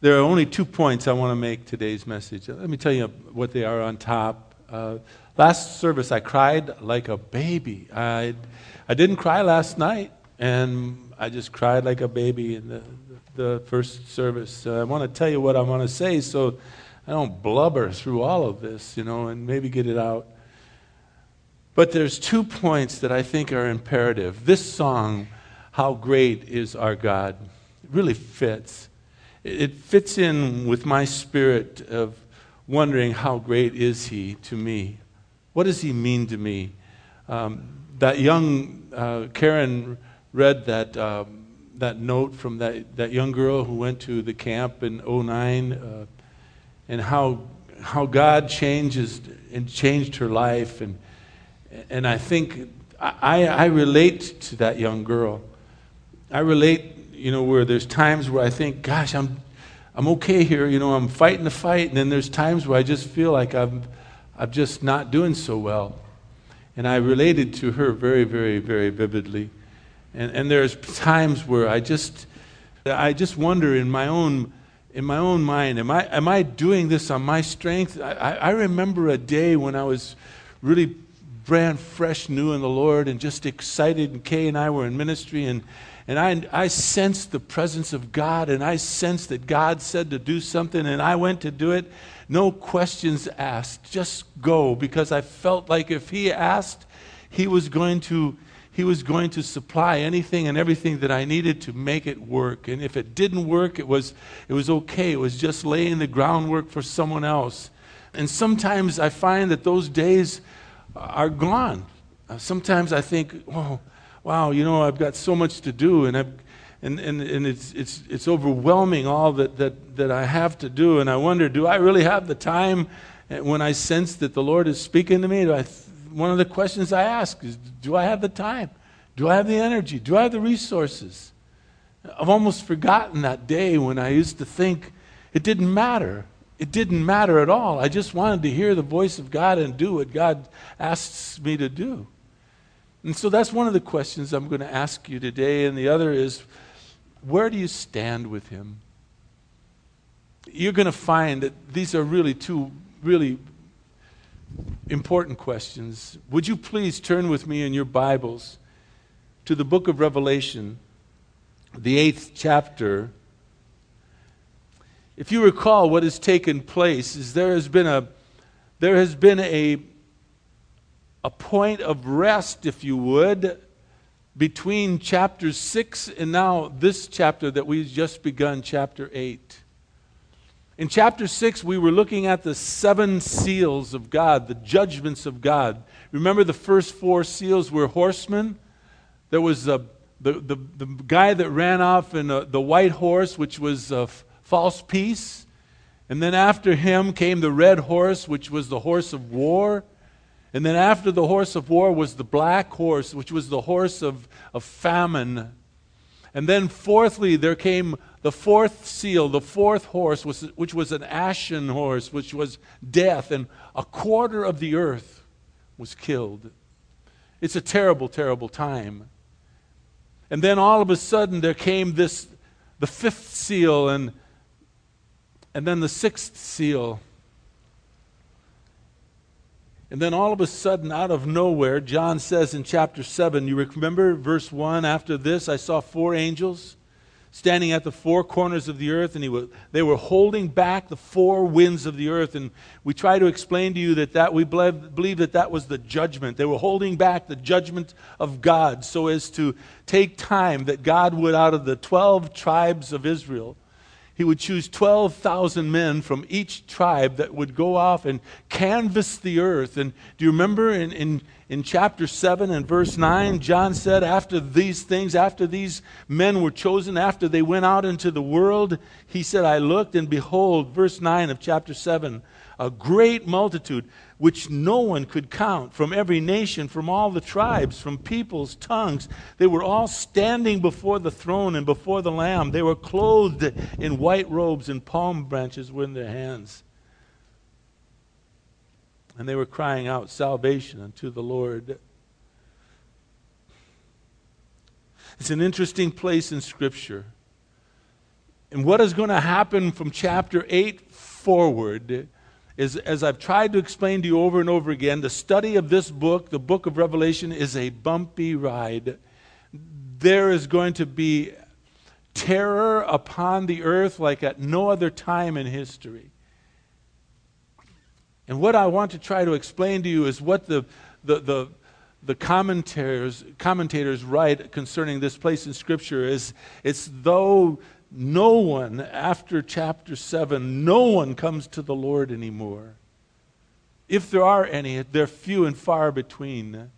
There are only two points I want to make today's message. Let me tell you what they are on top. Uh, last service, I cried like a baby. I, I didn't cry last night, and I just cried like a baby in the, the first service. Uh, I want to tell you what I want to say so I don't blubber through all of this, you know, and maybe get it out. But there's two points that I think are imperative. This song, How Great is Our God, really fits it fits in with my spirit of wondering how great is he to me? What does he mean to me? Um, that young uh, Karen read that, um, that note from that, that young girl who went to the camp in 09 uh, and how, how God changes and changed her life. And, and I think I, I relate to that young girl. I relate you know, where there's times where I think, gosh, I'm, I'm okay here, you know, I'm fighting the fight, and then there's times where I just feel like I'm, I'm just not doing so well. And I related to her very, very, very vividly. And, and there's times where I just, I just wonder in my own, in my own mind, am I, am I doing this on my strength? I, I remember a day when I was really brand fresh, new in the Lord, and just excited. And Kay and I were in ministry, and and I, I sensed the presence of God, and I sensed that God said to do something, and I went to do it. No questions asked, just go, because I felt like if He asked, He was going to. He was going to supply anything and everything that I needed to make it work. And if it didn't work, it was, it was okay. It was just laying the groundwork for someone else. And sometimes I find that those days are gone. Uh, sometimes I think, oh, wow, you know, I've got so much to do, and, I've, and, and, and it's, it's, it's overwhelming all that, that, that I have to do. And I wonder, do I really have the time eh, when I sense that the Lord is speaking to me? Do I, one of the questions I ask is, do I have the time? Do I have the energy? Do I have the resources? I've almost forgotten that day when I used to think it didn't matter. It didn't matter at all. I just wanted to hear the voice of God and do what God asks me to do. And so that's one of the questions I'm going to ask you today. And the other is where do you stand with Him? You're going to find that these are really two really important questions. Would you please turn with me in your Bibles to the book of Revelation, the eighth chapter? If you recall, what has taken place is there has been a there has been a a point of rest, if you would, between chapter 6 and now this chapter that we've just begun, chapter 8. In chapter 6, we were looking at the seven seals of God, the judgments of God. Remember, the first four seals were horsemen. There was the, the, the, the guy that ran off in a, uh, the white horse, which was a f- false peace. And then after him came the red horse, which was the horse of war. And then after the horse of war was the black horse, which was the horse of, of famine. And then, fourthly, there came the fourth seal, the fourth horse, was, which was an ashen horse, which was death, and a quarter of the earth was killed. It's a terrible, terrible time. And then all of a sudden, there came this, the fifth seal, and, and then the sixth seal. And then all of a sudden, out of nowhere, John says in chapter 7, you remember verse 1 after this, I saw four angels standing at the four corners of the earth, and was, they were holding back the four winds of the earth. And we try to explain to you that, that we believe, believe that that was the judgment. They were holding back the judgment of God so as to take time that God would, out of the 12 tribes of Israel, he would choose 12,000 men from each tribe that would go off and canvass the earth. And do you remember in, in, in chapter 7 and verse 9, John said, After these things, after these men were chosen, after they went out into the world, he said, I looked and behold, verse 9 of chapter 7, a great multitude which no one could count from every nation, from all the tribes, from peoples, tongues. They were all standing before the throne and before the Lamb. They were clothed in white robes, and palm branches were in their hands. And they were crying out, Salvation unto the Lord. It's an interesting place in Scripture And what is going to happen from chapter 8 forward is, as I've tried to explain to you over and over again, the study of this book, the book of Revelation, is a bumpy ride. There is going to be terror upon the earth like at no other time in history. And what I want to try to explain to you is what the, the, the, the commentators, commentators write concerning this place in Scripture is it's though no one, after chapter 7, no one comes to the Lord anymore. If there are any, they're few and far between.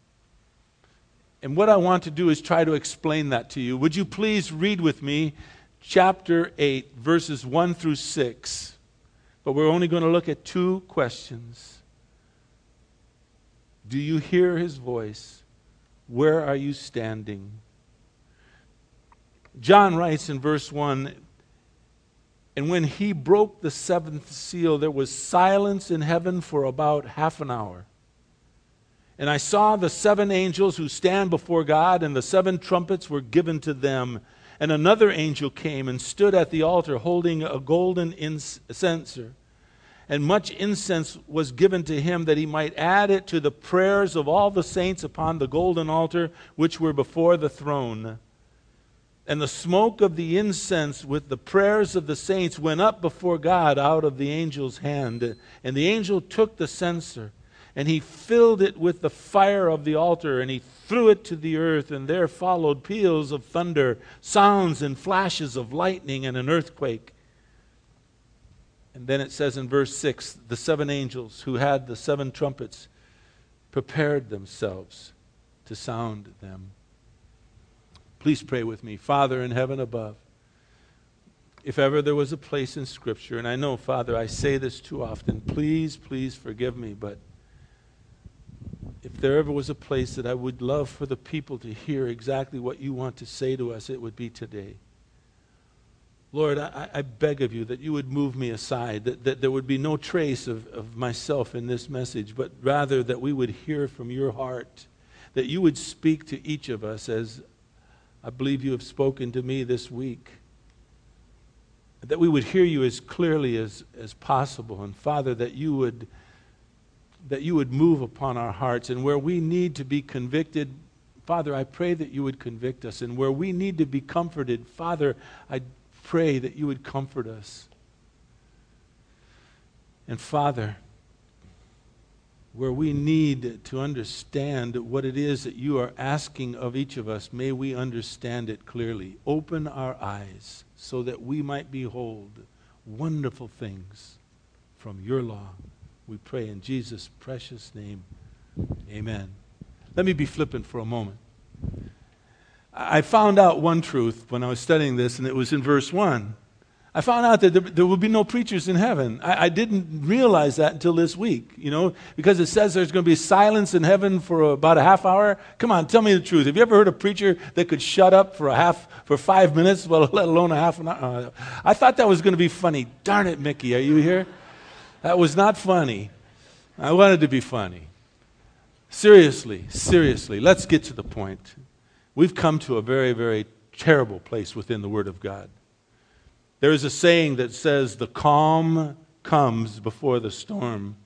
And what I want to do is try to explain that to you. Would you please read with me chapter 8, verses 1 through 6? But we're only going to look at two questions. Do you hear his voice? Where are you standing? John writes in verse 1 And when he broke the seventh seal, there was silence in heaven for about half an hour. And I saw the seven angels who stand before God, and the seven trumpets were given to them. And another angel came and stood at the altar holding a golden censer. And much incense was given to him that he might add it to the prayers of all the saints upon the golden altar which were before the throne. And the smoke of the incense with the prayers of the saints went up before God out of the angel's hand. And the angel took the censer and he filled it with the fire of the altar, and he threw it to the earth, and there followed peals of thunder, sounds and flashes of lightning, and an earthquake. And then it says in verse 6 the seven angels who had the seven trumpets prepared themselves to sound them. Please pray with me. Father in heaven above, if ever there was a place in Scripture, and I know, Father, I say this too often, please, please forgive me, but if there ever was a place that I would love for the people to hear exactly what you want to say to us, it would be today. Lord, I, I, beg of you that you would move me aside, that, that there would be no trace of, of myself in this message, but rather that we would hear from your heart, that you would speak to each of us as I believe you have spoken to me this week. That we would hear you as clearly as, as possible. And Father, that you would that you would move upon our hearts. And where we need to be convicted, Father, I pray that you would convict us. And where we need to be comforted, Father, I pray that you would comfort us. And Father, where we need to understand what it is that you are asking of each of us, may we understand it clearly. Open our eyes so that we might behold wonderful things from your law. We pray in Jesus' precious name. Amen. Let me be flippant for a moment. I found out one truth when I was studying this, and it was in verse 1. I found out that there, there will be no preachers in heaven. I, I, didn't realize that until this week, you know, because it says there's going to be silence in heaven for about a half hour. Come on, tell me the truth. Have you ever heard a preacher that could shut up for a half, for five minutes, well, let alone a half an hour? I thought that was going to be funny. Darn it, Mickey, are you here? That was not funny. I wanted to be funny. Seriously, seriously, let's get to the point. We've come to a very, very terrible place within the Word of God. There is a saying that says, The calm comes before the storm.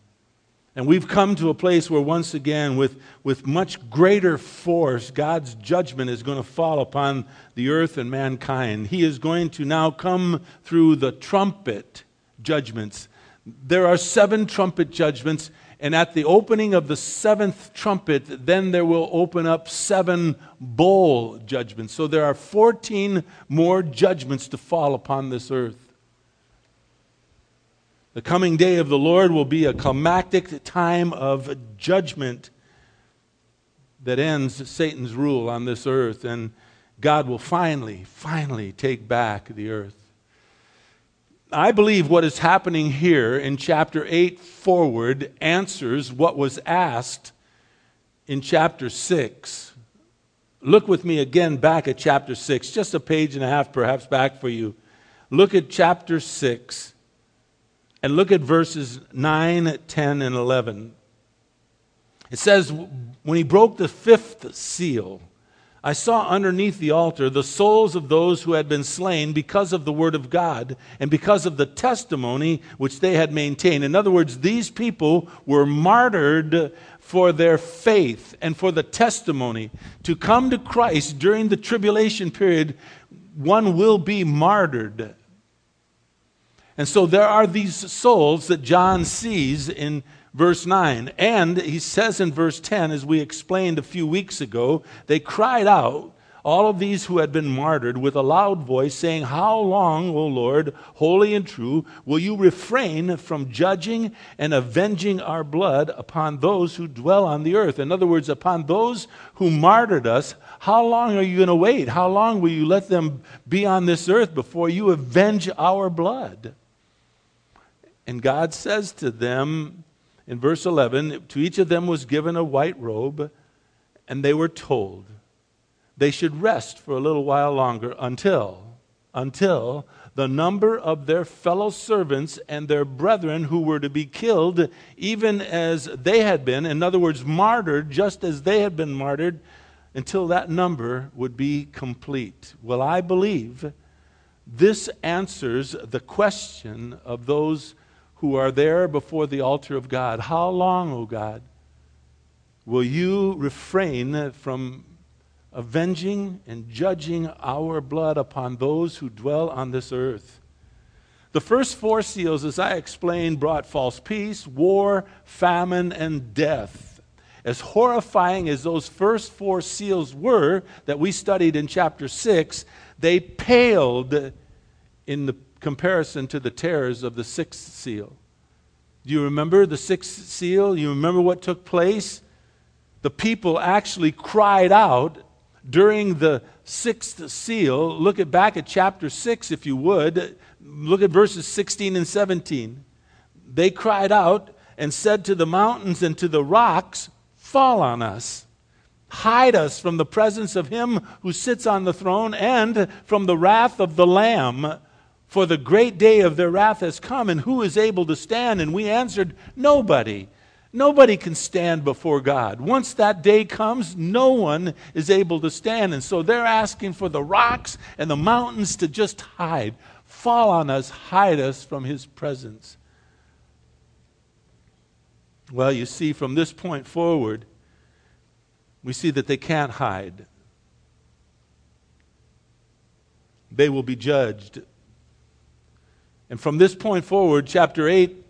And we've come to a place where, once again, with, with much greater force, God's judgment is going to fall upon the earth and mankind. He is going to now come through the trumpet judgments there are seven trumpet judgments, and at the opening of the seventh trumpet, then there will open up seven bowl judgments. So there are 14 more judgments to fall upon this earth. The coming day of the Lord will be a climactic time of judgment that ends Satan's rule on this earth, and God will finally, finally take back the earth. I believe what is happening here in chapter 8 forward answers what was asked in chapter 6. Look with me again back at chapter 6, just a page and a half perhaps back for you. Look at chapter 6 and look at verses 9, 10, and 11. It says, When he broke the fifth seal, I saw underneath the altar the souls of those who had been slain because of the word of God and because of the testimony which they had maintained. In other words, these people were martyred for their faith and for the testimony. To come to Christ during the tribulation period, one will be martyred. And so there are these souls that John sees in verse 9. And he says in verse 10, as we explained a few weeks ago, they cried out, all of these who had been martyred, with a loud voice, saying, How long, O Lord, holy and true, will you refrain from judging and avenging our blood upon those who dwell on the earth? In other words, upon those who martyred us. How long are you going to wait? How long will you let them be on this earth before you avenge our blood? And God says to them, in verse 11, to each of them was given a white robe, and they were told they should rest for a little while longer until, until the number of their fellow servants and their brethren who were to be killed, even as they had been, in other words, martyred just as they had been martyred, until that number would be complete. Well, I believe this answers the question of those who are there before the altar of God. How long, O God, will you refrain from avenging and judging our blood upon those who dwell on this earth? The first four seals, as I explained, brought false peace, war, famine, and death. As horrifying as those first four seals were that we studied in chapter 6, they paled in the comparison to the terrors of the sixth seal. Do you remember the sixth seal? You remember what took place? The people actually cried out during the sixth seal. Look at back at chapter 6 if you would. Look at verses 16 and 17. They cried out and said to the mountains and to the rocks, Fall on us. Hide us from the presence of him who sits on the throne and from the wrath of the Lamb. For the great day of their wrath has come, and who is able to stand? And we answered, Nobody. Nobody can stand before God. Once that day comes, no one is able to stand. And so they're asking for the rocks and the mountains to just hide. Fall on us, hide us from his presence. Well, you see, from this point forward, we see that they can't hide. They will be judged and from this point forward, chapter 8,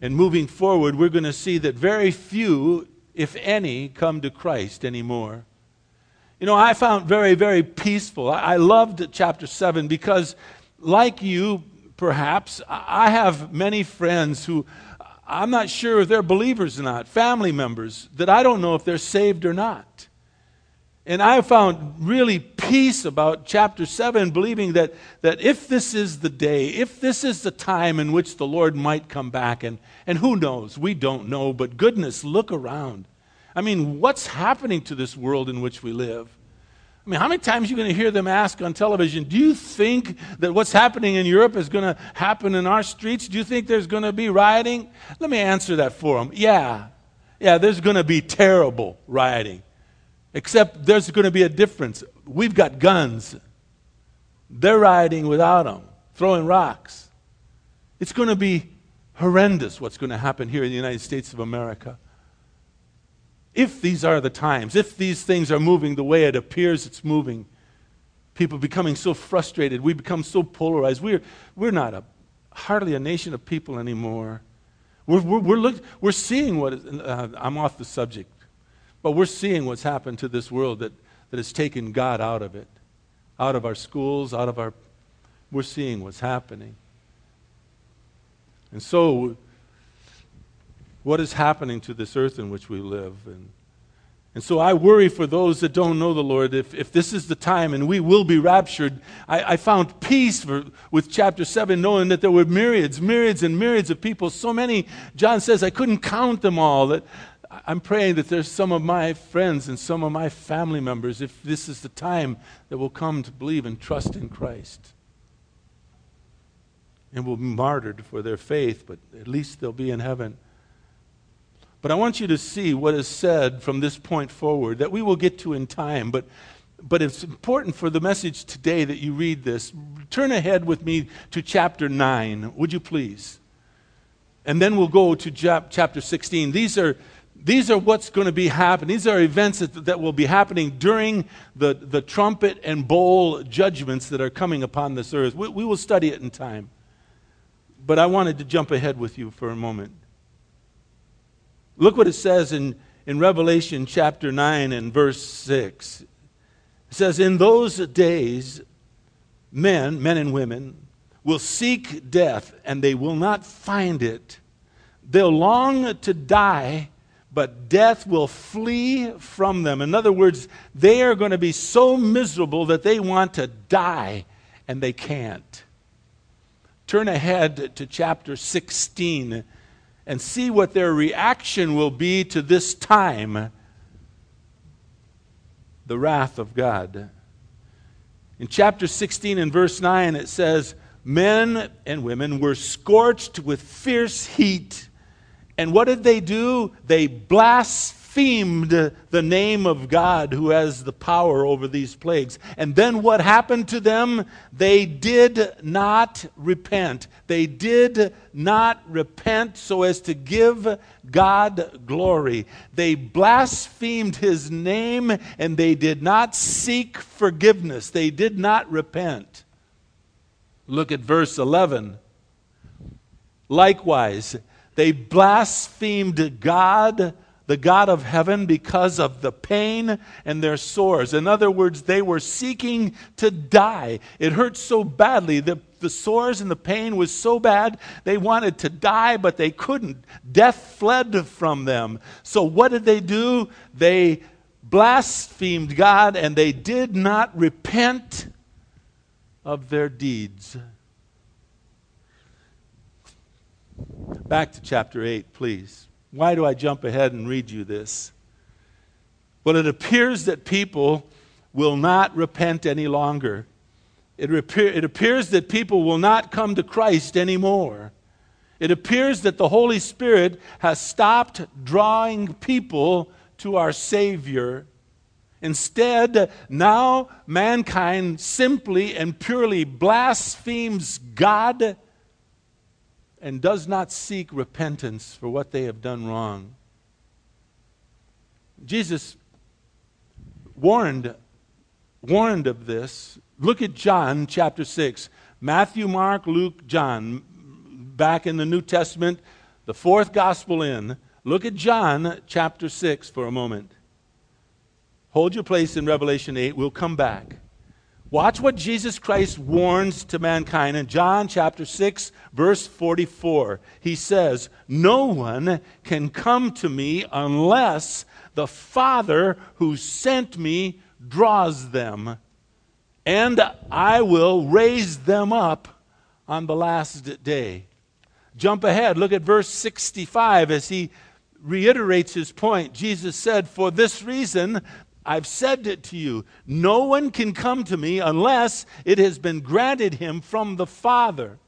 and moving forward, we're going to see that very few, if any, come to Christ anymore. You know, I found very, very peaceful. I loved chapter 7 because, like you, perhaps, I have many friends who I'm not sure if they're believers or not, family members, that I don't know if they're saved or not. And I found really peace about chapter 7, believing that, that if this is the day, if this is the time in which the Lord might come back, and, and who knows, we don't know, but goodness, look around. I mean, what's happening to this world in which we live? I mean, how many times are you going to hear them ask on television, do you think that what's happening in Europe is going to happen in our streets? Do you think there's going to be rioting? Let me answer that for them. Yeah. Yeah, there's going to be terrible rioting. Except there's going to be a difference. We've got guns. They're riding without them, throwing rocks. It's going to be horrendous what's going to happen here in the United States of America. If these are the times, if these things are moving the way it appears it's moving, people becoming so frustrated, we become so polarized. We're, we're not a, hardly a nation of people anymore. We're, we're, we're, look, we're seeing what, is, uh, I'm off the subject. But we're seeing what's happened to this world that, that has taken God out of it, out of our schools, out of our. We're seeing what's happening. And so, what is happening to this earth in which we live? And, and so I worry for those that don't know the Lord. If, if this is the time and we will be raptured, I, I found peace for, with chapter 7, knowing that there were myriads, myriads, and myriads of people. So many, John says, I couldn't count them all. That, I'm praying that there's some of my friends and some of my family members, if this is the time, that will come to believe and trust in Christ. And will be martyred for their faith, but at least they'll be in heaven. But I want you to see what is said from this point forward that we will get to in time. But but it's important for the message today that you read this. Turn ahead with me to chapter 9, would you please? And then we'll go to chapter 16. These are, these are what's going to be happening. These are events that, that will be happening during the, the trumpet and bowl judgments that are coming upon this earth. We, we will study it in time. But I wanted to jump ahead with you for a moment. Look what it says in, in Revelation chapter 9 and verse 6. It says, In those days, men, men and women, will seek death and they will not find it. They'll long to die, but death will flee from them. In other words, they are going to be so miserable that they want to die and they can't. Turn ahead to chapter 16 and see what their reaction will be to this time the wrath of God. In chapter 16 and verse 9, it says, men and women were scorched with fierce heat. And what did they do? They blasphemed the name of God who has the power over these plagues. And then what happened to them? They did not repent. They did not repent so as to give God glory. They blasphemed his name and they did not seek forgiveness. They did not repent. Look at verse 11. Likewise, they blasphemed God, the God of heaven, because of the pain and their sores. In other words, they were seeking to die. It hurt so badly. The, the sores and the pain was so bad, they wanted to die, but they couldn't. Death fled from them. So, what did they do? They blasphemed God and they did not repent of their deeds. Back to chapter 8, please. Why do I jump ahead and read you this? Well, it appears that people will not repent any longer. It, appear, it appears that people will not come to Christ anymore. It appears that the Holy Spirit has stopped drawing people to our Savior Instead, now mankind simply and purely blasphemes God and does not seek repentance for what they have done wrong. Jesus warned, warned of this. Look at John chapter 6. Matthew, Mark, Luke, John. Back in the New Testament, the fourth gospel in. Look at John chapter 6 for a moment. Hold your place in Revelation 8. We'll come back. Watch what Jesus Christ warns to mankind in John chapter 6, verse 44. He says, No one can come to me unless the Father who sent me draws them, and I will raise them up on the last day. Jump ahead, look at verse 65 as he reiterates his point. Jesus said, For this reason, I've said it to you. No one can come to me unless it has been granted him from the Father.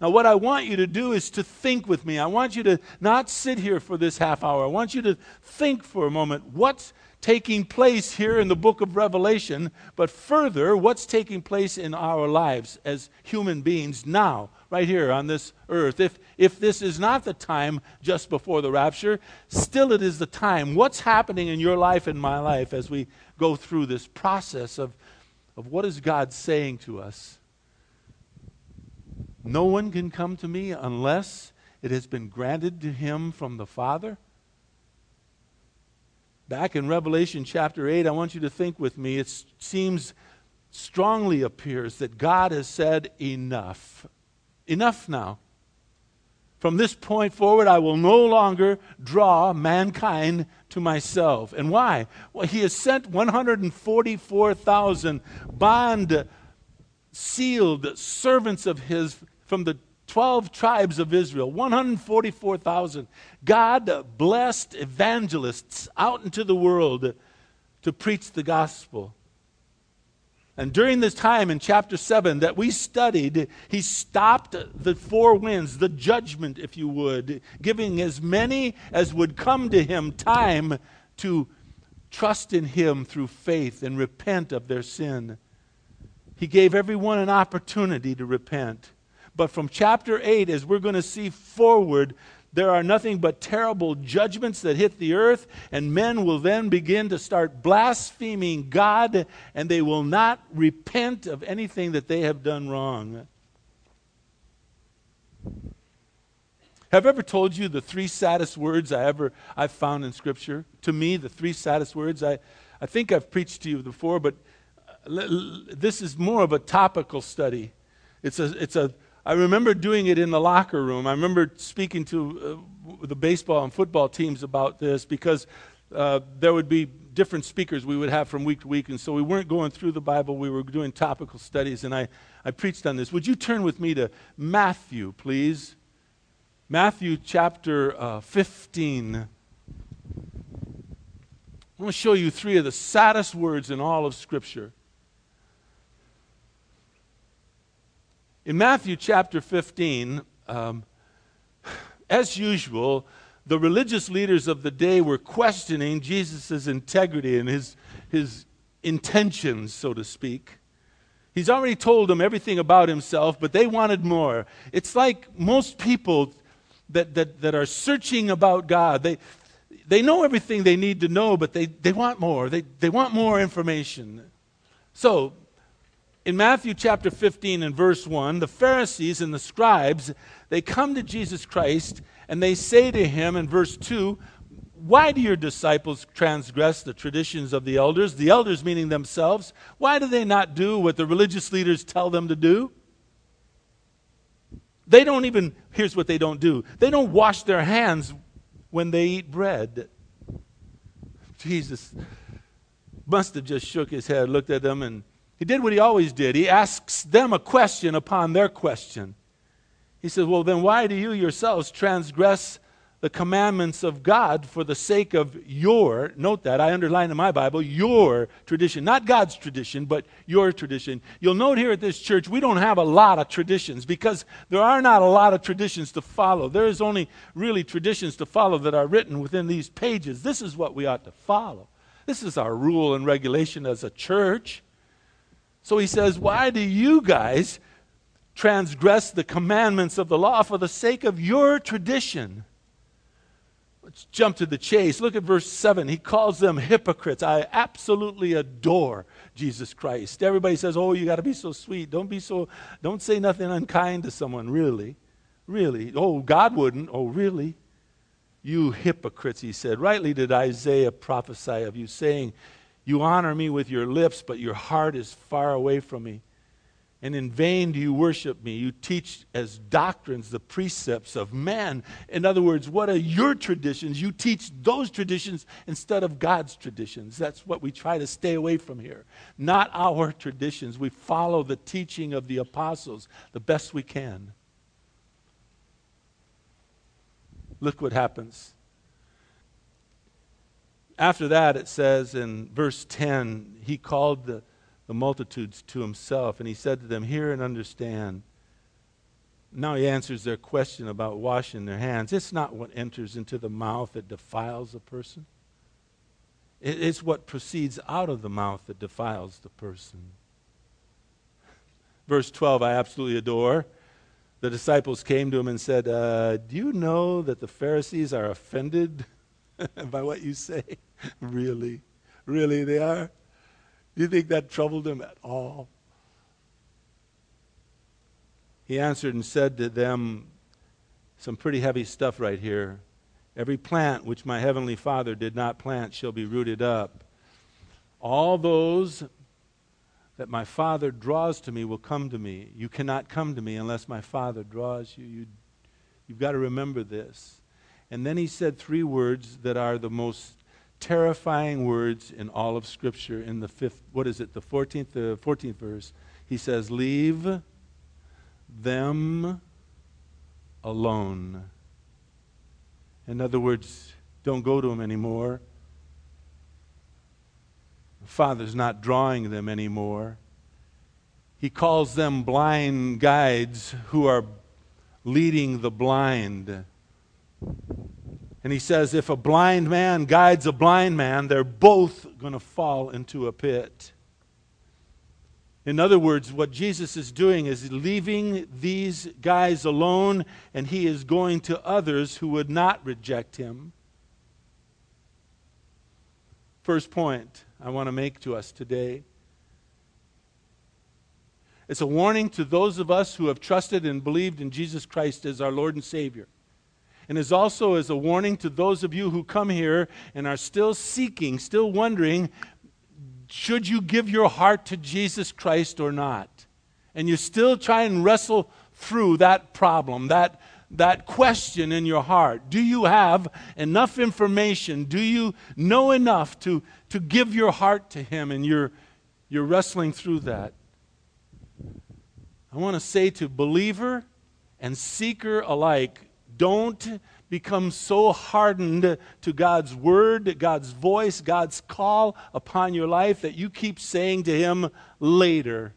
Now, what I want you to do is to think with me. I want you to not sit here for this half hour. I want you to think for a moment what's taking place here in the book of Revelation, but further, what's taking place in our lives as human beings now right here on this earth. If, if this is not the time just before the rapture, still it is the time. What's happening in your life and my life as we go through this process of, of what is God saying to us? No one can come to me unless it has been granted to him from the Father. Back in Revelation chapter 8, I want you to think with me. It seems strongly appears that God has said enough. Enough now. From this point forward, I will no longer draw mankind to myself. And why? Well, he has sent 144,000 bond sealed servants of his from the 12 tribes of Israel, 144,000 God blessed evangelists out into the world to preach the gospel. And during this time in chapter 7 that we studied, he stopped the four winds, the judgment, if you would, giving as many as would come to him time to trust in Him through faith and repent of their sin. He gave everyone an opportunity to repent. But from chapter 8, as we're going to see forward, there are nothing but terrible judgments that hit the earth, and men will then begin to start blaspheming God, and they will not repent of anything that they have done wrong. Have I ever told you the three saddest words I ever I've found in Scripture? To me, the three saddest words. I, I think I've preached to you before, but uh, this is more of a topical study. It's a, it's a I remember doing it in the locker room. I remember speaking to uh, the baseball and football teams about this because uh, there would be different speakers we would have from week to week. And so we weren't going through the Bible, we were doing topical studies. And I, I preached on this. Would you turn with me to Matthew, please? Matthew chapter uh, 15. I want to show you three of the saddest words in all of Scripture. In Matthew chapter 15, um, as usual, the religious leaders of the day were questioning Jesus' integrity and his, his intentions, so to speak. He's already told them everything about himself, but they wanted more. It's like most people that, that, that are searching about God. They, they know everything they need to know, but they, they want more. They, they want more information. So in Matthew chapter 15 and verse 1, the Pharisees and the scribes, they come to Jesus Christ and they say to him in verse 2, Why do your disciples transgress the traditions of the elders? The elders meaning themselves. Why do they not do what the religious leaders tell them to do? They don't even, here's what they don't do they don't wash their hands when they eat bread. Jesus must have just shook his head, looked at them, and he did what he always did. He asks them a question upon their question. He says, Well, then why do you yourselves transgress the commandments of God for the sake of your, note that, I underline in my Bible, your tradition. Not God's tradition, but your tradition. You'll note here at this church, we don't have a lot of traditions because there are not a lot of traditions to follow. There is only really traditions to follow that are written within these pages. This is what we ought to follow. This is our rule and regulation as a church. So he says, Why do you guys transgress the commandments of the law for the sake of your tradition? Let's jump to the chase. Look at verse 7. He calls them hypocrites. I absolutely adore Jesus Christ. Everybody says, Oh, you got to be so sweet. Don't be so, don't say nothing unkind to someone, really. Really. Oh, God wouldn't. Oh, really? You hypocrites, he said. Rightly did Isaiah prophesy of you, saying, you honor me with your lips, but your heart is far away from me. And in vain do you worship me. You teach as doctrines the precepts of man. In other words, what are your traditions? You teach those traditions instead of God's traditions. That's what we try to stay away from here. Not our traditions. We follow the teaching of the apostles the best we can. Look what happens after that, it says in verse 10, he called the, the multitudes to himself and he said to them, Hear and understand. Now he answers their question about washing their hands. It's not what enters into the mouth that defiles a person, it's what proceeds out of the mouth that defiles the person. Verse 12, I absolutely adore. The disciples came to him and said, uh, Do you know that the Pharisees are offended by what you say? really? Really, they are? Do you think that troubled them at all? He answered and said to them some pretty heavy stuff right here. Every plant which my heavenly Father did not plant shall be rooted up. All those that my Father draws to me will come to me. You cannot come to me unless my Father draws you. you you've got to remember this. And then he said three words that are the most terrifying words in all of Scripture. In the fifth, what is it, the 14th, the 14th verse, he says, Leave them alone. In other words, don't go to them anymore. The Father's not drawing them anymore. He calls them blind guides who are leading the blind. And he says, if a blind man guides a blind man, they're both going to fall into a pit. In other words, what Jesus is doing is leaving these guys alone, and he is going to others who would not reject him. First point I want to make to us today. It's a warning to those of us who have trusted and believed in Jesus Christ as our Lord and Savior. And is also as a warning to those of you who come here and are still seeking, still wondering, should you give your heart to Jesus Christ or not? And you still try and wrestle through that problem, that, that question in your heart. Do you have enough information? Do you know enough to, to give your heart to Him? And you're, you're wrestling through that. I want to say to believer and seeker alike don't become so hardened to God's word, God's voice, God's call upon your life that you keep saying to Him later.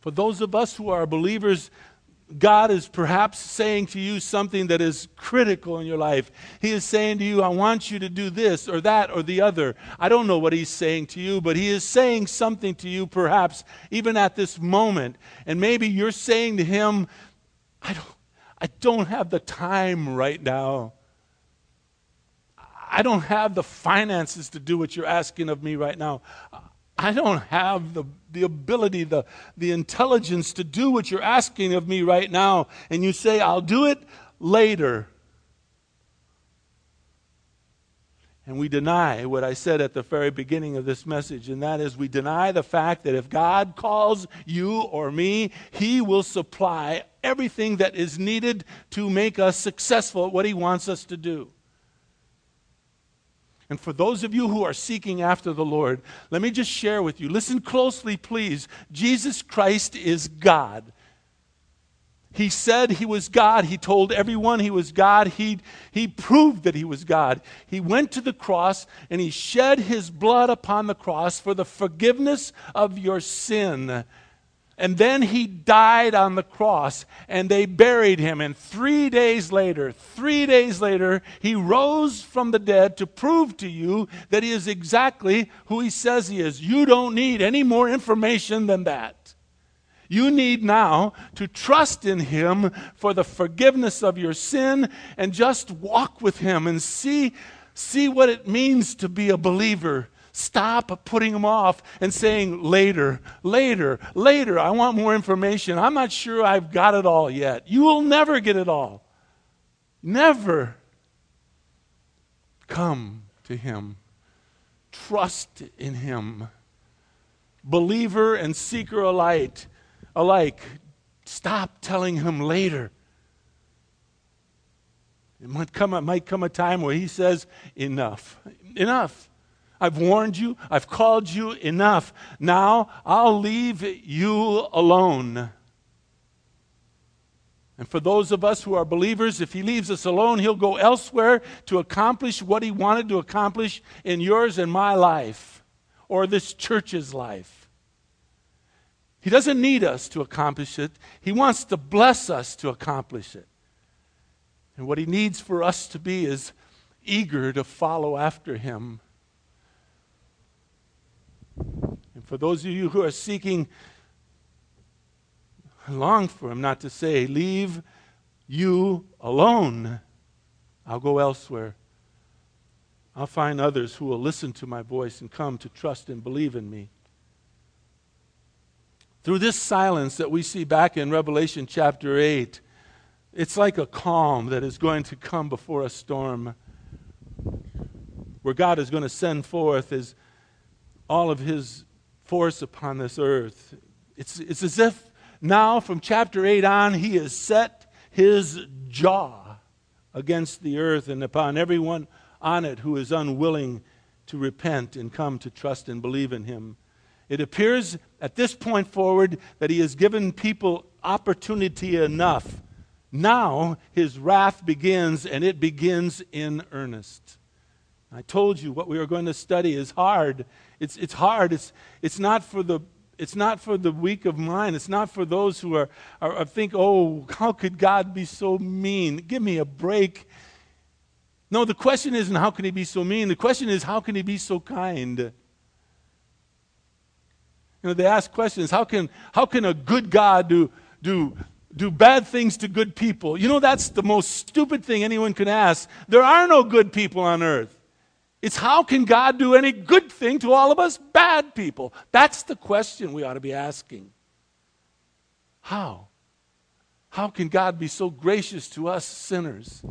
For those of us who are believers, God is perhaps saying to you something that is critical in your life. He is saying to you, I want you to do this or that or the other. I don't know what He's saying to you, but He is saying something to you perhaps even at this moment. And maybe you're saying to Him, I don't, I don't have the time right now. I don't have the finances to do what you're asking of me right now. I don't have the, the ability, the, the intelligence to do what you're asking of me right now. And you say, I'll do it later. And we deny what I said at the very beginning of this message, and that is we deny the fact that if God calls you or me, He will supply everything that is needed to make us successful at what He wants us to do. And for those of you who are seeking after the Lord, let me just share with you. Listen closely, please. Jesus Christ is God. He said he was God. He told everyone he was God. He, he proved that he was God. He went to the cross and he shed his blood upon the cross for the forgiveness of your sin. And then he died on the cross and they buried him. And three days later, three days later, he rose from the dead to prove to you that he is exactly who he says he is. You don't need any more information than that. You need now to trust in Him for the forgiveness of your sin and just walk with Him and see, see what it means to be a believer. Stop putting Him off and saying, later, later, later, I want more information. I'm not sure I've got it all yet. You will never get it all. Never. Come to Him, trust in Him. Believer and seeker alike alike. Stop telling him later. It might come, it might come a time where he says, Enough. Enough. I've warned you. I've called you enough. Now I'll leave you alone. And for those of us who are believers, if he leaves us alone, he'll go elsewhere to accomplish what he wanted to accomplish in yours and my life or this church's life. He doesn't need us to accomplish it, He wants to bless us to accomplish it. And what He needs for us to be is eager to follow after Him. And for those of you who are seeking, I long for Him not to say, Leave you alone. I'll go elsewhere. I'll find others who will listen to my voice and come to trust and believe in me. Through this silence that we see back in Revelation chapter 8, it's like a calm that is going to come before a storm, where God is going to send forth his, all of his force upon this earth. It's, it's as if now, from chapter 8 on, he has set his jaw against the earth and upon everyone on it who is unwilling to repent and come to trust and believe in him. It appears at this point forward that he has given people opportunity enough. Now his wrath begins, and it begins in earnest. I told you what we are going to study is hard. It's, it's hard. It's, it's, not for the, it's not for the weak of mind. It's not for those who are, are, are think, oh, how could God be so mean? Give me a break. No, the question isn't how can he be so mean? The question is how can he be so kind? You know, they ask questions how can, how can a good God do, do, do bad things to good people? You know, that's the most stupid thing anyone can ask. There are no good people on earth. It's how can God do any good thing to all of us bad people? That's the question we ought to be asking. How? How can God be so gracious to us sinners?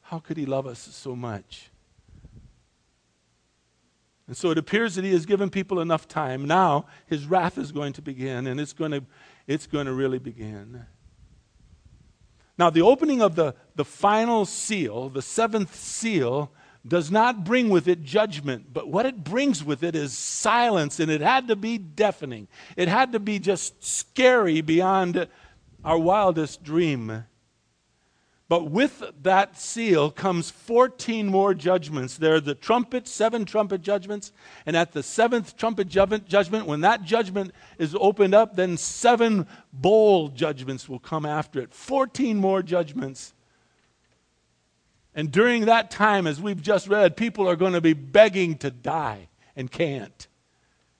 How could He love us so much? And so it appears that He has given people enough time. Now His wrath is going to begin, and it's going to, it's going to really begin. Now, the opening of the, the final seal, the seventh seal, does not bring with it judgment, but what it brings with it is silence, and it had to be deafening. It had to be just scary beyond our wildest dream. But with that seal comes 14 more judgments. There are the trumpet, seven trumpet judgments. And at the seventh trumpet judgment, when that judgment is opened up, then seven bowl judgments will come after it. 14 more judgments. And during that time, as we've just read, people are going to be begging to die and can't.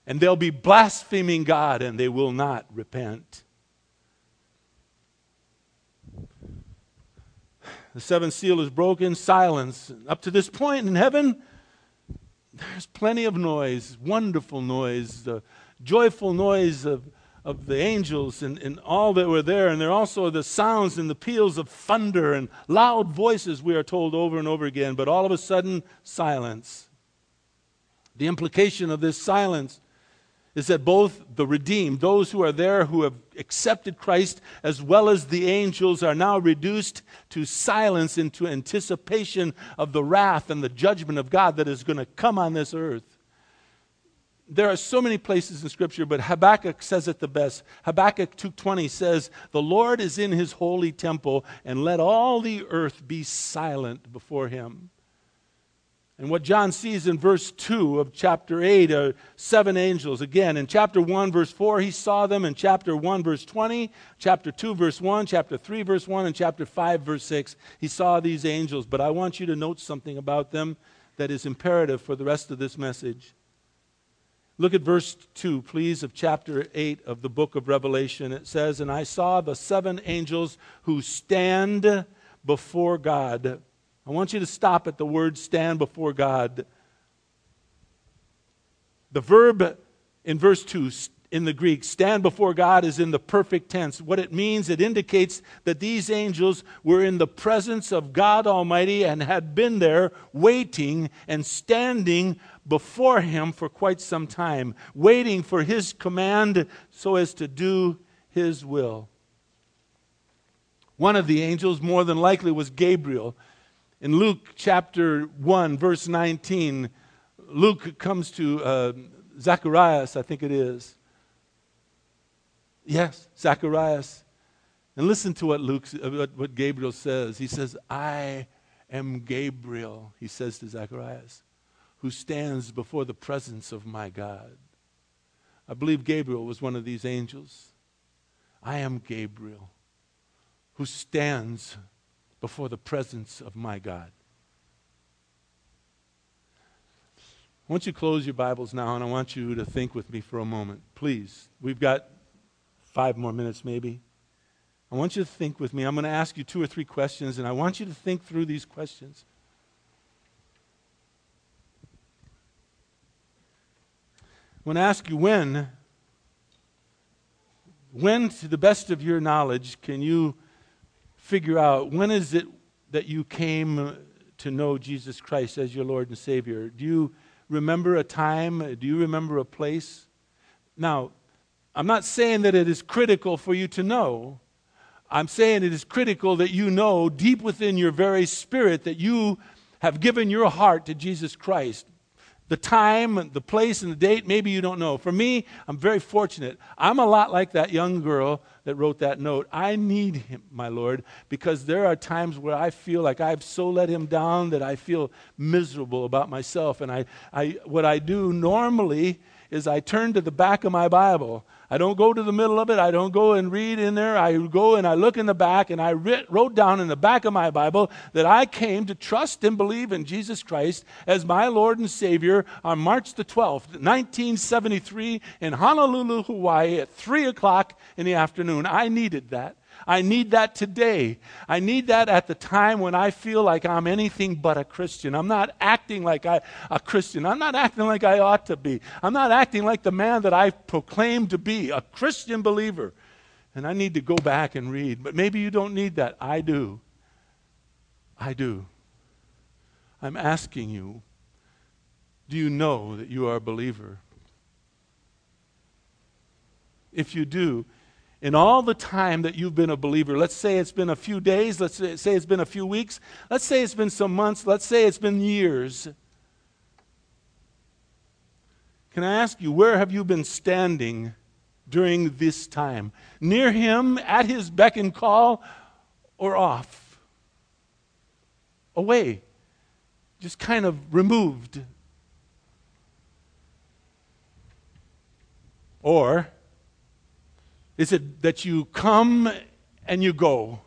And they'll be blaspheming God and they will not repent. The seventh seal is broken, silence. Up to this point in heaven, there's plenty of noise, wonderful noise, the joyful noise of of the angels and, and all that were there. And there are also the sounds and the peals of thunder and loud voices, we are told over and over again. But all of a sudden, silence. The implication of this silence is that both the redeemed, those who are there who have accepted Christ, as well as the angels, are now reduced to silence into anticipation of the wrath and the judgment of God that is going to come on this earth. There are so many places in scripture but habakkuk says it the best. Habakkuk 2.20 says the lord is in his holy temple and let all the earth be silent before him and what john sees in verse 2 of chapter 8 are seven angels again in chapter 1 verse 4 he saw them in chapter 1 verse 20 chapter 2 verse 1 chapter 3 verse 1 and chapter 5 verse 6 he saw these angels but i want you to note something about them that is imperative for the rest of this message Look at verse 2, please, of chapter 8 of the book of Revelation. It says, And I saw the seven angels who stand before God. I want you to stop at the word stand before God. The verb in verse 2, in the Greek, stand before God is in the perfect tense. What it means, it indicates that these angels were in the presence of God Almighty and had been there waiting and standing before Him for quite some time, waiting for His command so as to do His will. One of the angels, more than likely, was Gabriel. In Luke chapter 1, verse 19, Luke comes to uh, Zacharias, I think it is Yes, Zacharias. And listen to what Luke, uh, what Gabriel says. He says, "I am Gabriel," he says to Zacharias, "who stands before the presence of my God." I believe Gabriel was one of these angels. I am Gabriel, who stands before the presence of my God. I want you to close your Bibles now, and I want you to think with me for a moment. Please. We've got five more minutes maybe. I want you to think with me. I'm going to ask you two or three questions, and I want you to think through these questions. I want to ask you when, when, to the best of your knowledge, can you figure out when is it that you came to know Jesus Christ as your Lord and Savior? Do you remember a time? Do you remember a place? Now, I'm not saying that it is critical for you to know. I'm saying it is critical that you know deep within your very spirit that you have given your heart to Jesus Christ. The time, the place, and the date, maybe you don't know. For me, I'm very fortunate. I'm a lot like that young girl that wrote that note. I need him, my Lord, because there are times where I feel like I've so let him down that I feel miserable about myself. And I, I, what I do normally is I turn to the back of my Bible I don't go to the middle of it. I don't go and read in there. I go and I look in the back, and I writ, wrote down in the back of my Bible that I came to trust and believe in Jesus Christ as my Lord and Savior on March the 12th, 1973, in Honolulu, Hawaii, at 3 o'clock in the afternoon. I needed that. I need that today. I need that at the time when I feel like I'm anything but a Christian. I'm not acting like I, a Christian. I'm not acting like I ought to be. I'm not acting like the man that I proclaim to be, a Christian believer. And I need to go back and read. But maybe you don't need that. I do. I do. I'm asking you do you know that you are a believer? If you do, in all the time that you've been a believer, let's say it's been a few days, let's say it's been a few weeks, let's say it's been some months, let's say it's been years. Can I ask you, where have you been standing during this time? Near Him, at His beck and call, or off? Away, just kind of removed. Or, is it that you come and you go?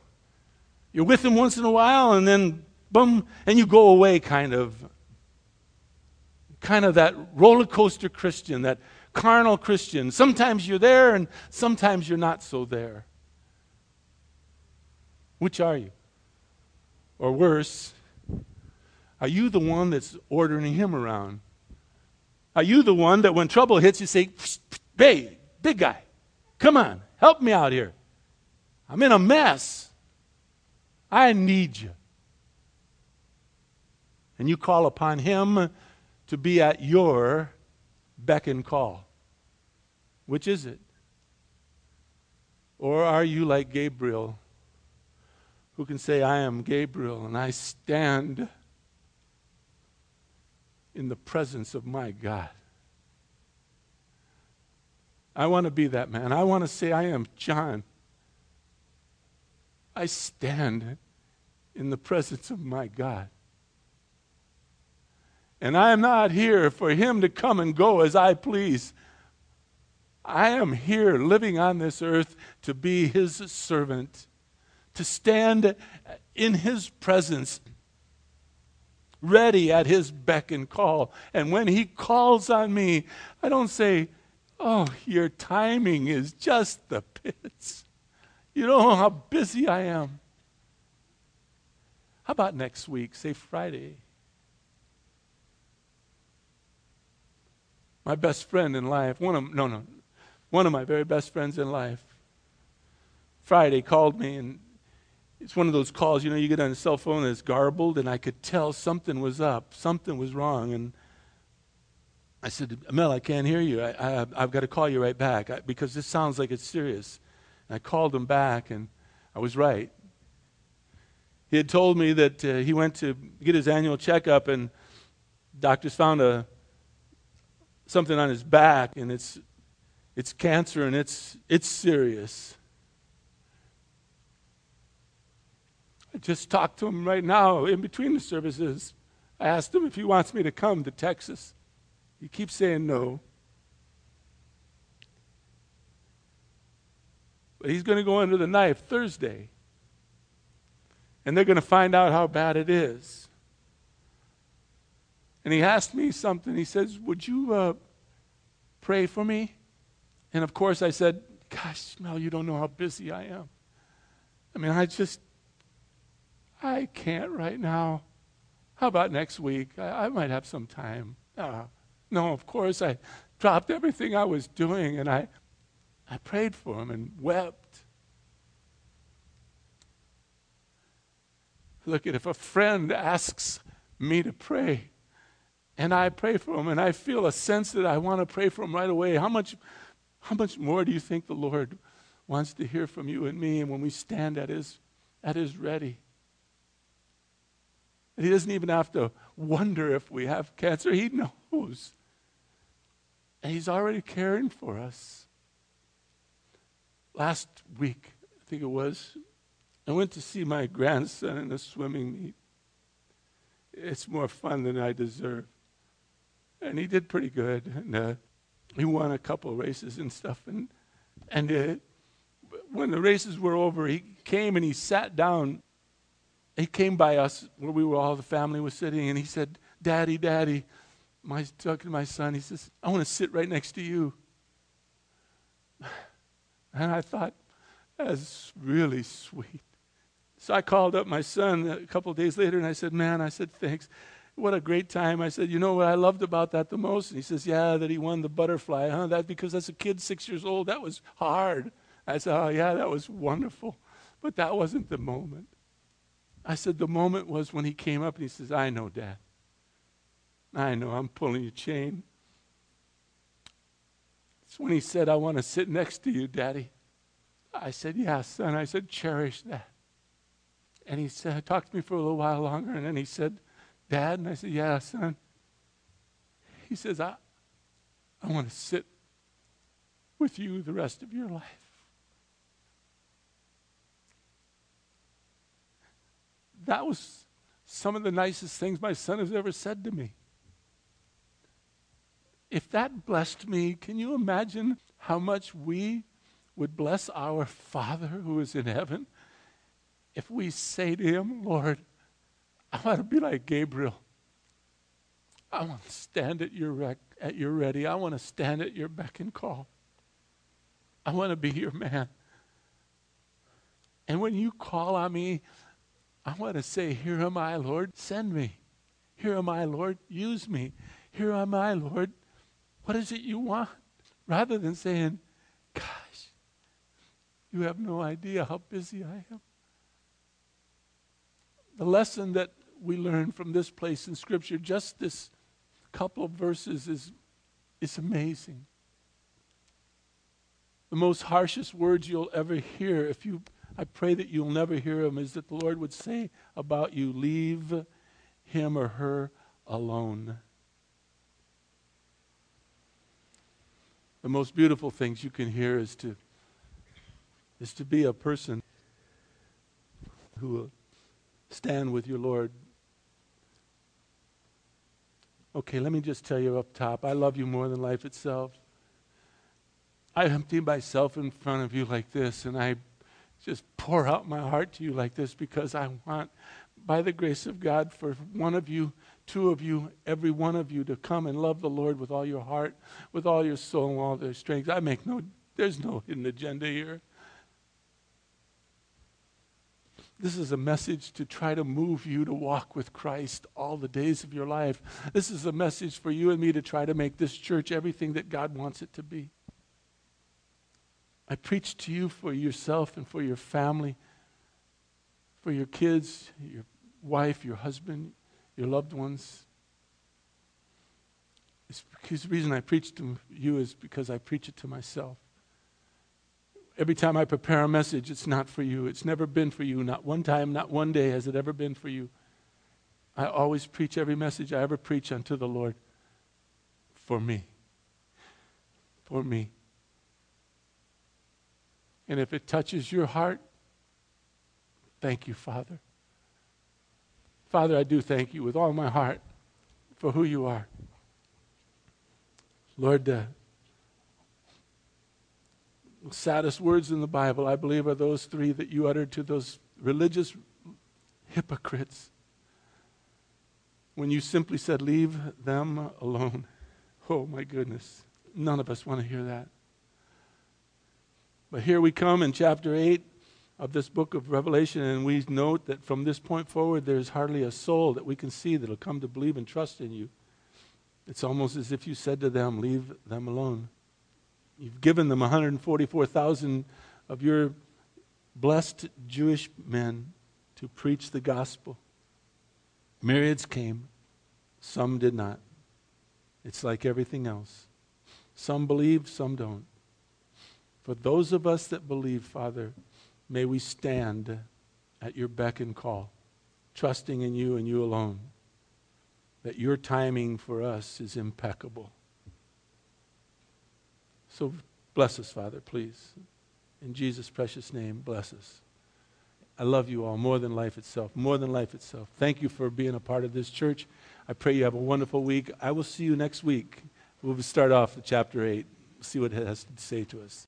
You're with him once in a while and then boom, and you go away, kind of. Kind of that roller coaster Christian, that carnal Christian. Sometimes you're there and sometimes you're not so there. Which are you? Or worse, are you the one that's ordering him around? Are you the one that when trouble hits, you say, hey, big guy, Come on, help me out here. I'm in a mess. I need you. And you call upon Him to be at your beck and call. Which is it? Or are you like Gabriel, who can say, I am Gabriel and I stand in the presence of my God? I want to be that man. I want to say, I am John. I stand in the presence of my God. And I am not here for him to come and go as I please. I am here living on this earth to be his servant, to stand in his presence, ready at his beck and call. And when he calls on me, I don't say, Oh, your timing is just the pits. You don't know how busy I am. How about next week, say Friday? My best friend in life, one of no no, one of my very best friends in life. Friday called me and it's one of those calls, you know, you get on a cell phone that's garbled, and I could tell something was up, something was wrong, and I said, Mel, I can't hear you. I, have got to call you right back I, because this sounds like it's serious. And I called him back, and I was right. He had told me that uh, he went to get his annual checkup, and doctors found a something on his back, and it's it's cancer, and it's it's serious. I just talked to him right now in between the services. I asked him if he wants me to come to Texas. You keep saying no. But he's going to go under the knife Thursday. And they're going to find out how bad it is. And he asked me something. He says, Would you uh, pray for me? And of course, I said, Gosh, Mel, you don't know how busy I am. I mean, I just, I can't right now. How about next week? I, I might have some time. Uh, no, of course, I dropped everything I was doing and I, I prayed for him and wept. Look at if a friend asks me to pray and I pray for him and I feel a sense that I want to pray for him right away, how much, how much more do you think the Lord wants to hear from you and me and when we stand at his, at his ready? he doesn't even have to wonder if we have cancer. He knows. And He's already caring for us. Last week, I think it was, I went to see my grandson in a swimming meet. It's more fun than I deserve. And he did pretty good. And uh, he won a couple races and stuff. And And uh, when the races were over, he came and he sat down. He came by us where we were all the family was sitting, and he said, "Daddy, Daddy," my talking to my son. He says, "I want to sit right next to you." And I thought, that's really sweet. So I called up my son a couple days later and I said, Man, I said, thanks. What a great time. I said, You know what I loved about that the most? And he says, Yeah, that he won the butterfly. Huh? That because as a kid, six years old, that was hard. I said, Oh, yeah, that was wonderful. But that wasn't the moment. I said, The moment was when he came up and he says, I know, Dad. I know, I'm pulling your chain. It's when he said, I want to sit next to you, Daddy. I said, Yeah, son. I said, Cherish that. And he said, talked to me for a little while longer, and then he said, Dad? And I said, Yeah, son. He says, I, I want to sit with you the rest of your life. That was some of the nicest things my son has ever said to me. If that blessed me, can you imagine how much we would bless our Father who is in heaven if we say to him, Lord, I want to be like Gabriel. I want to stand at your, rec- at your ready. I want to stand at your beck and call. I want to be your man. And when you call on me, I want to say, Here am I, Lord, send me. Here am I, Lord, use me. Here am I, Lord, what is it you want? Rather than saying, Gosh, you have no idea how busy I am. The lesson that we learn from this place in Scripture, just this couple of verses, is, is amazing. The most harshest words you'll ever hear, if you, I pray that you'll never hear them, is that the Lord would say about you, leave him or her alone. The most beautiful things you can hear is to, is to be a person who will stand with your Lord. Okay, let me just tell you up top I love you more than life itself. I empty myself in front of you like this, and I just pour out my heart to you like this because I want, by the grace of God, for one of you, two of you, every one of you to come and love the Lord with all your heart, with all your soul, and all their strength. I make no, there's no hidden agenda here. This is a message to try to move you to walk with Christ all the days of your life. This is a message for you and me to try to make this church everything that God wants it to be. I preach to you for yourself and for your family, for your kids, your wife, your husband, your loved ones. It's because the reason I preach to you is because I preach it to myself every time I prepare a message, it's not for you. It's never been for you. Not one time, not one day has it ever been for you. I always preach every message I ever preach unto the Lord for me. For me. And if it touches your heart, thank you, Father. Father, I do thank you with all my heart for who you are. Lord, uh, saddest words in the Bible, I believe, are those three that you uttered to those religious hypocrites when you simply said, Leave them alone. Oh, my goodness. None of us want to hear that. But here we come in chapter 8 of this book of Revelation, and we note that from this point forward, there's hardly a soul that we can see that'll come to believe and trust in you. It's almost as if you said to them, Leave them alone. You've given them 144,000 of your blessed Jewish men to preach the gospel. Myriads came, some did not. It's like everything else. Some believe, some don't. For those of us that believe, Father, may we stand at your beck and call, trusting in you and you alone, that your timing for us is impeccable. So bless us, Father, please. In Jesus' precious name, bless us. I love you all more than life itself, more than life itself. Thank you for being a part of this church. I pray you have a wonderful week. I will see you next week. We'll start off with chapter 8, see what it has to say to us.